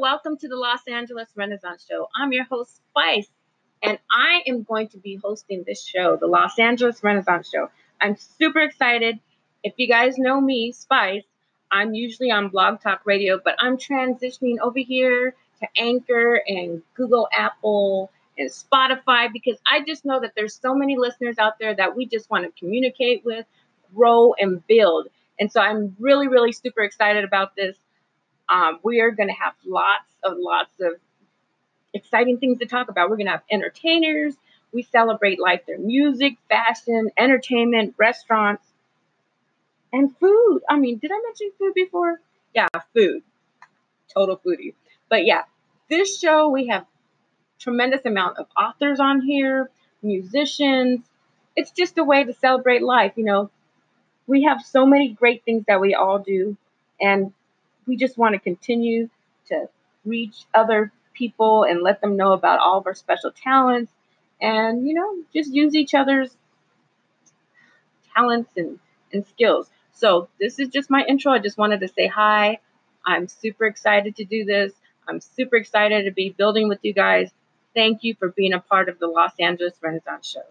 welcome to the Los Angeles Renaissance Show. I'm your host, Spice, and I am going to be hosting this show, the Los Angeles Renaissance Show. I'm super excited. If you guys know me, Spice, I'm usually on Blog Talk Radio, but I'm transitioning over here to Anchor and Google, Apple, and Spotify because I just know that there's so many listeners out there that we just want to communicate with, grow, and build. And so I'm really, really super excited about this. Um, we are going to have lots of, lots of exciting things to talk about. We're going to have entertainers. We celebrate life through music, fashion, entertainment, restaurants, and food. I mean, did I mention food before? Yeah, food. Total foodie. But yeah, this show we have tremendous amount of authors on here, musicians. It's just a way to celebrate life, you know. We have so many great things that we all do and we just want to continue to reach other people and let them know about all of our special talents and you know just use each other's talents and, and skills. So this is just my intro. I just wanted to say hi. I'm super excited to do this. I'm super excited to be building with you guys. Thank you for being a part of the los angeles renaissance show